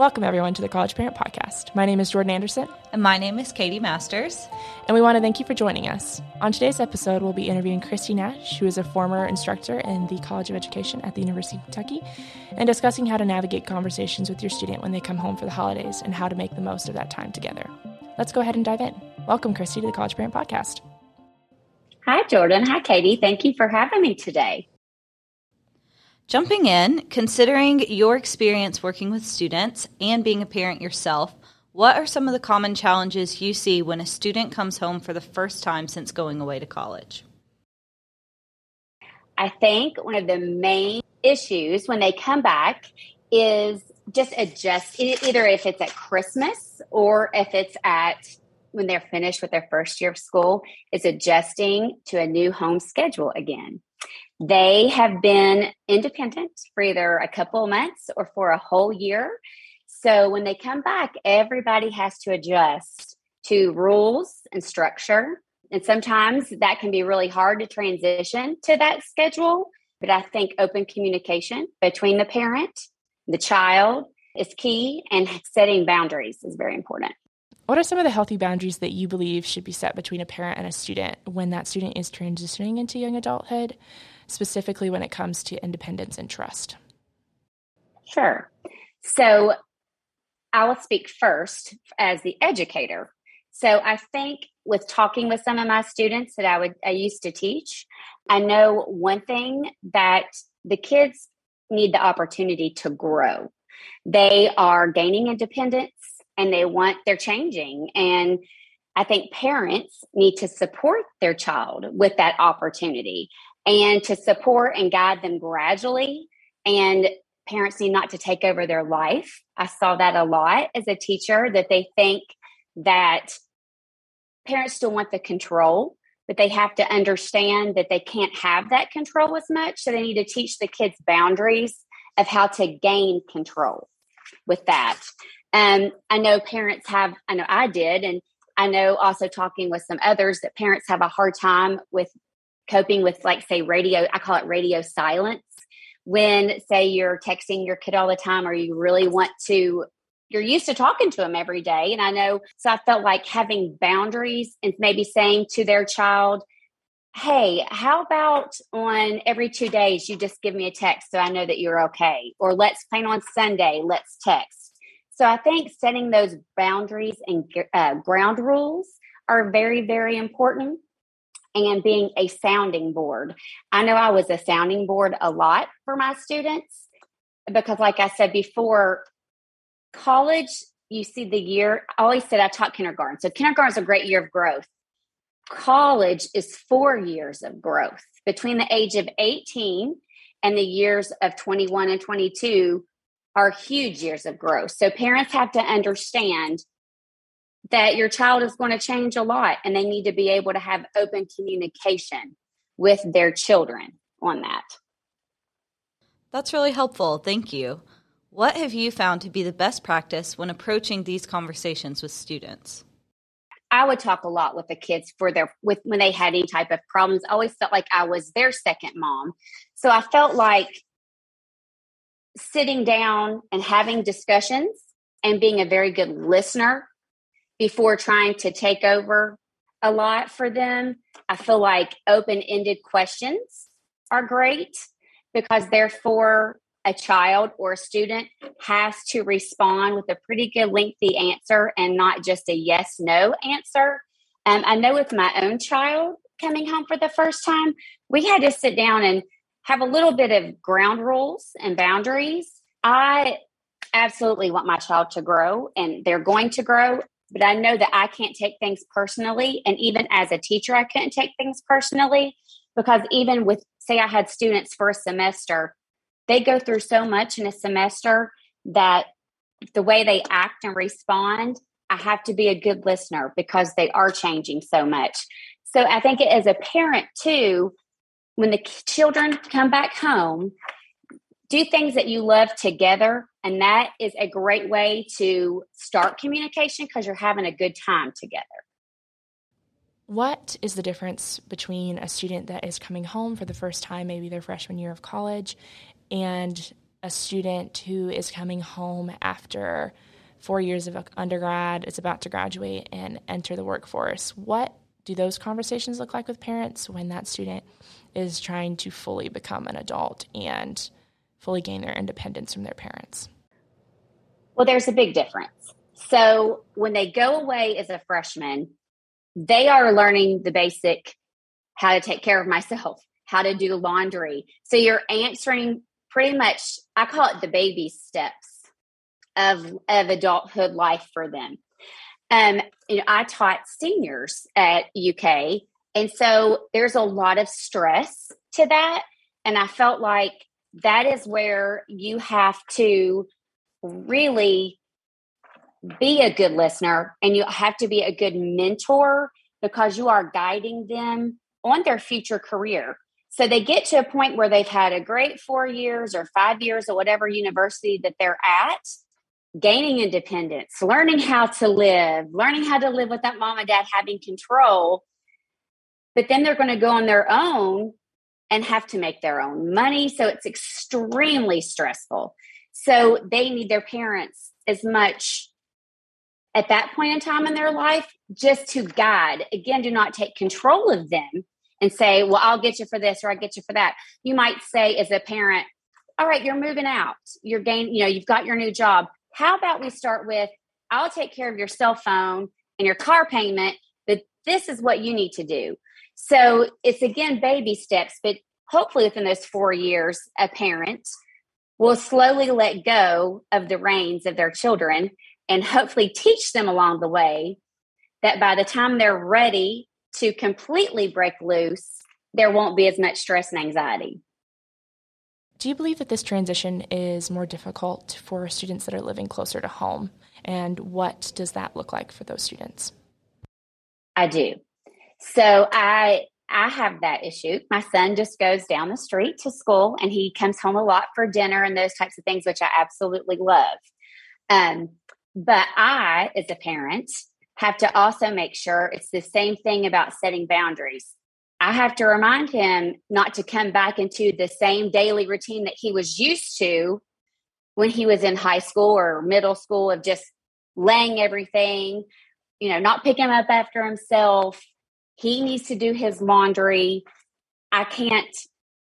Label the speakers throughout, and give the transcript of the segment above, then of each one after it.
Speaker 1: Welcome, everyone, to the College Parent Podcast. My name is Jordan Anderson.
Speaker 2: And my name is Katie Masters.
Speaker 1: And we want to thank you for joining us. On today's episode, we'll be interviewing Christi Nash, who is a former instructor in the College of Education at the University of Kentucky, and discussing how to navigate conversations with your student when they come home for the holidays and how to make the most of that time together. Let's go ahead and dive in. Welcome, Christi, to the College Parent Podcast.
Speaker 3: Hi, Jordan. Hi, Katie. Thank you for having me today.
Speaker 2: Jumping in, considering your experience working with students and being a parent yourself, what are some of the common challenges you see when a student comes home for the first time since going away to college?
Speaker 3: I think one of the main issues when they come back is just adjust either if it's at Christmas or if it's at when they're finished with their first year of school is adjusting to a new home schedule again. They have been independent for either a couple months or for a whole year. So when they come back, everybody has to adjust to rules and structure. And sometimes that can be really hard to transition to that schedule. But I think open communication between the parent, the child is key, and setting boundaries is very important.
Speaker 1: What are some of the healthy boundaries that you believe should be set between a parent and a student when that student is transitioning into young adulthood? specifically when it comes to independence and trust?
Speaker 3: Sure. So I will speak first as the educator. So I think with talking with some of my students that I would I used to teach, I know one thing that the kids need the opportunity to grow. They are gaining independence and they want they're changing and I think parents need to support their child with that opportunity and to support and guide them gradually. And parents need not to take over their life. I saw that a lot as a teacher that they think that parents still want the control, but they have to understand that they can't have that control as much. So they need to teach the kids boundaries of how to gain control with that. Um, I know parents have, I know I did, and I know also talking with some others that parents have a hard time with coping with like say radio i call it radio silence. When say you're texting your kid all the time or you really want to you're used to talking to them every day and i know so i felt like having boundaries and maybe saying to their child hey how about on every two days you just give me a text so i know that you're okay or let's plan on sunday let's text so i think setting those boundaries and uh, ground rules are very very important and being a sounding board. I know I was a sounding board a lot for my students because, like I said before, college, you see the year, I always said I taught kindergarten. So, kindergarten is a great year of growth. College is four years of growth between the age of 18 and the years of 21 and 22 are huge years of growth. So, parents have to understand that your child is going to change a lot and they need to be able to have open communication with their children on that.
Speaker 2: That's really helpful. Thank you. What have you found to be the best practice when approaching these conversations with students?
Speaker 3: I would talk a lot with the kids for their with when they had any type of problems. I always felt like I was their second mom. So I felt like sitting down and having discussions and being a very good listener before trying to take over a lot for them. I feel like open ended questions are great because therefore a child or a student has to respond with a pretty good lengthy answer and not just a yes no answer. Um, I know with my own child coming home for the first time, we had to sit down and have a little bit of ground rules and boundaries. I absolutely want my child to grow and they're going to grow but I know that I can't take things personally. And even as a teacher, I couldn't take things personally because even with, say, I had students for a semester, they go through so much in a semester that the way they act and respond, I have to be a good listener because they are changing so much. So I think as a parent, too, when the children come back home, do things that you love together and that is a great way to start communication because you're having a good time together.
Speaker 1: What is the difference between a student that is coming home for the first time, maybe their freshman year of college, and a student who is coming home after four years of undergrad, is about to graduate and enter the workforce. What do those conversations look like with parents when that student is trying to fully become an adult and fully gain their independence from their parents?
Speaker 3: Well, there's a big difference. So when they go away as a freshman, they are learning the basic how to take care of myself, how to do laundry. So you're answering pretty much, I call it the baby steps of, of adulthood life for them. Um, you know, I taught seniors at UK, and so there's a lot of stress to that. And I felt like that is where you have to really be a good listener and you have to be a good mentor because you are guiding them on their future career. So they get to a point where they've had a great four years or five years or whatever university that they're at, gaining independence, learning how to live, learning how to live without mom and dad having control. But then they're going to go on their own and have to make their own money. So it's extremely stressful. So they need their parents as much at that point in time in their life just to guide. Again, do not take control of them and say, well, I'll get you for this or I'll get you for that. You might say as a parent, all right, you're moving out. You're gain, you know, you've got your new job. How about we start with, I'll take care of your cell phone and your car payment, but this is what you need to do. So it's again baby steps, but hopefully within those four years, a parent will slowly let go of the reins of their children and hopefully teach them along the way that by the time they're ready to completely break loose, there won't be as much stress and anxiety.
Speaker 1: Do you believe that this transition is more difficult for students that are living closer to home? And what does that look like for those students?
Speaker 3: I do. So I I have that issue. My son just goes down the street to school and he comes home a lot for dinner and those types of things, which I absolutely love. Um, but I, as a parent, have to also make sure it's the same thing about setting boundaries. I have to remind him not to come back into the same daily routine that he was used to when he was in high school or middle school of just laying everything, you know, not picking up after himself. He needs to do his laundry. I can't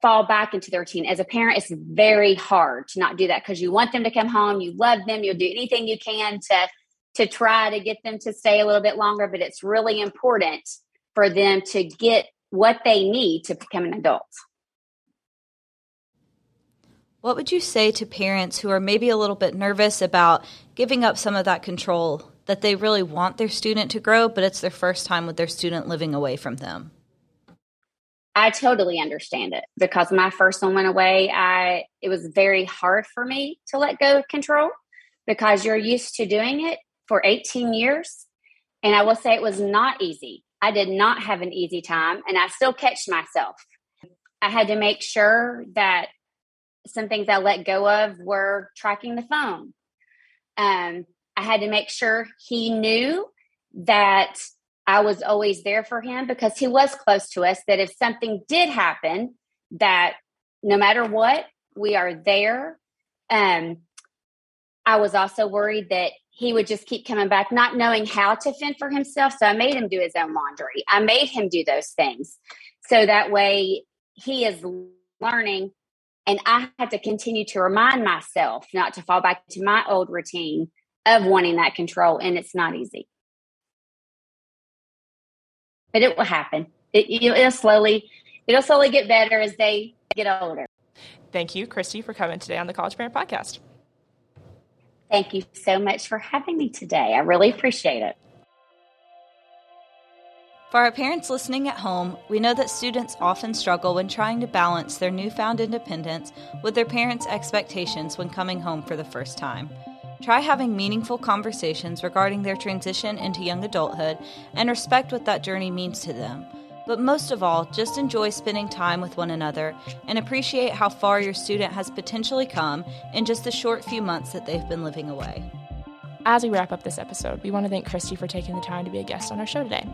Speaker 3: fall back into their routine. As a parent, it's very hard to not do that because you want them to come home, you love them, you'll do anything you can to to try to get them to stay a little bit longer, but it's really important for them to get what they need to become an adult.
Speaker 2: What would you say to parents who are maybe a little bit nervous about giving up some of that control that they really want their student to grow, but it's their first time with their student living away from them?
Speaker 3: I totally understand it because my first one went away. I it was very hard for me to let go of control because you're used to doing it for 18 years. And I will say it was not easy. I did not have an easy time and I still catch myself. I had to make sure that some things I let go of were tracking the phone. Um, I had to make sure he knew that I was always there for him because he was close to us. That if something did happen, that no matter what, we are there. Um, I was also worried that he would just keep coming back, not knowing how to fend for himself. So I made him do his own laundry. I made him do those things. So that way he is learning. And I had to continue to remind myself not to fall back to my old routine of wanting that control. And it's not easy but it will happen. It, it'll slowly, it'll slowly get better as they get older.
Speaker 1: Thank you, Christi, for coming today on the College Parent Podcast.
Speaker 3: Thank you so much for having me today. I really appreciate it.
Speaker 2: For our parents listening at home, we know that students often struggle when trying to balance their newfound independence with their parents' expectations when coming home for the first time. Try having meaningful conversations regarding their transition into young adulthood and respect what that journey means to them. But most of all, just enjoy spending time with one another and appreciate how far your student has potentially come in just the short few months that they've been living away.
Speaker 1: As we wrap up this episode, we want to thank Christi for taking the time to be a guest on our show today.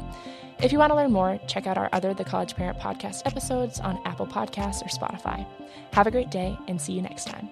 Speaker 1: If you want to learn more, check out our other The College Parent Podcast episodes on Apple Podcasts or Spotify. Have a great day and see you next time.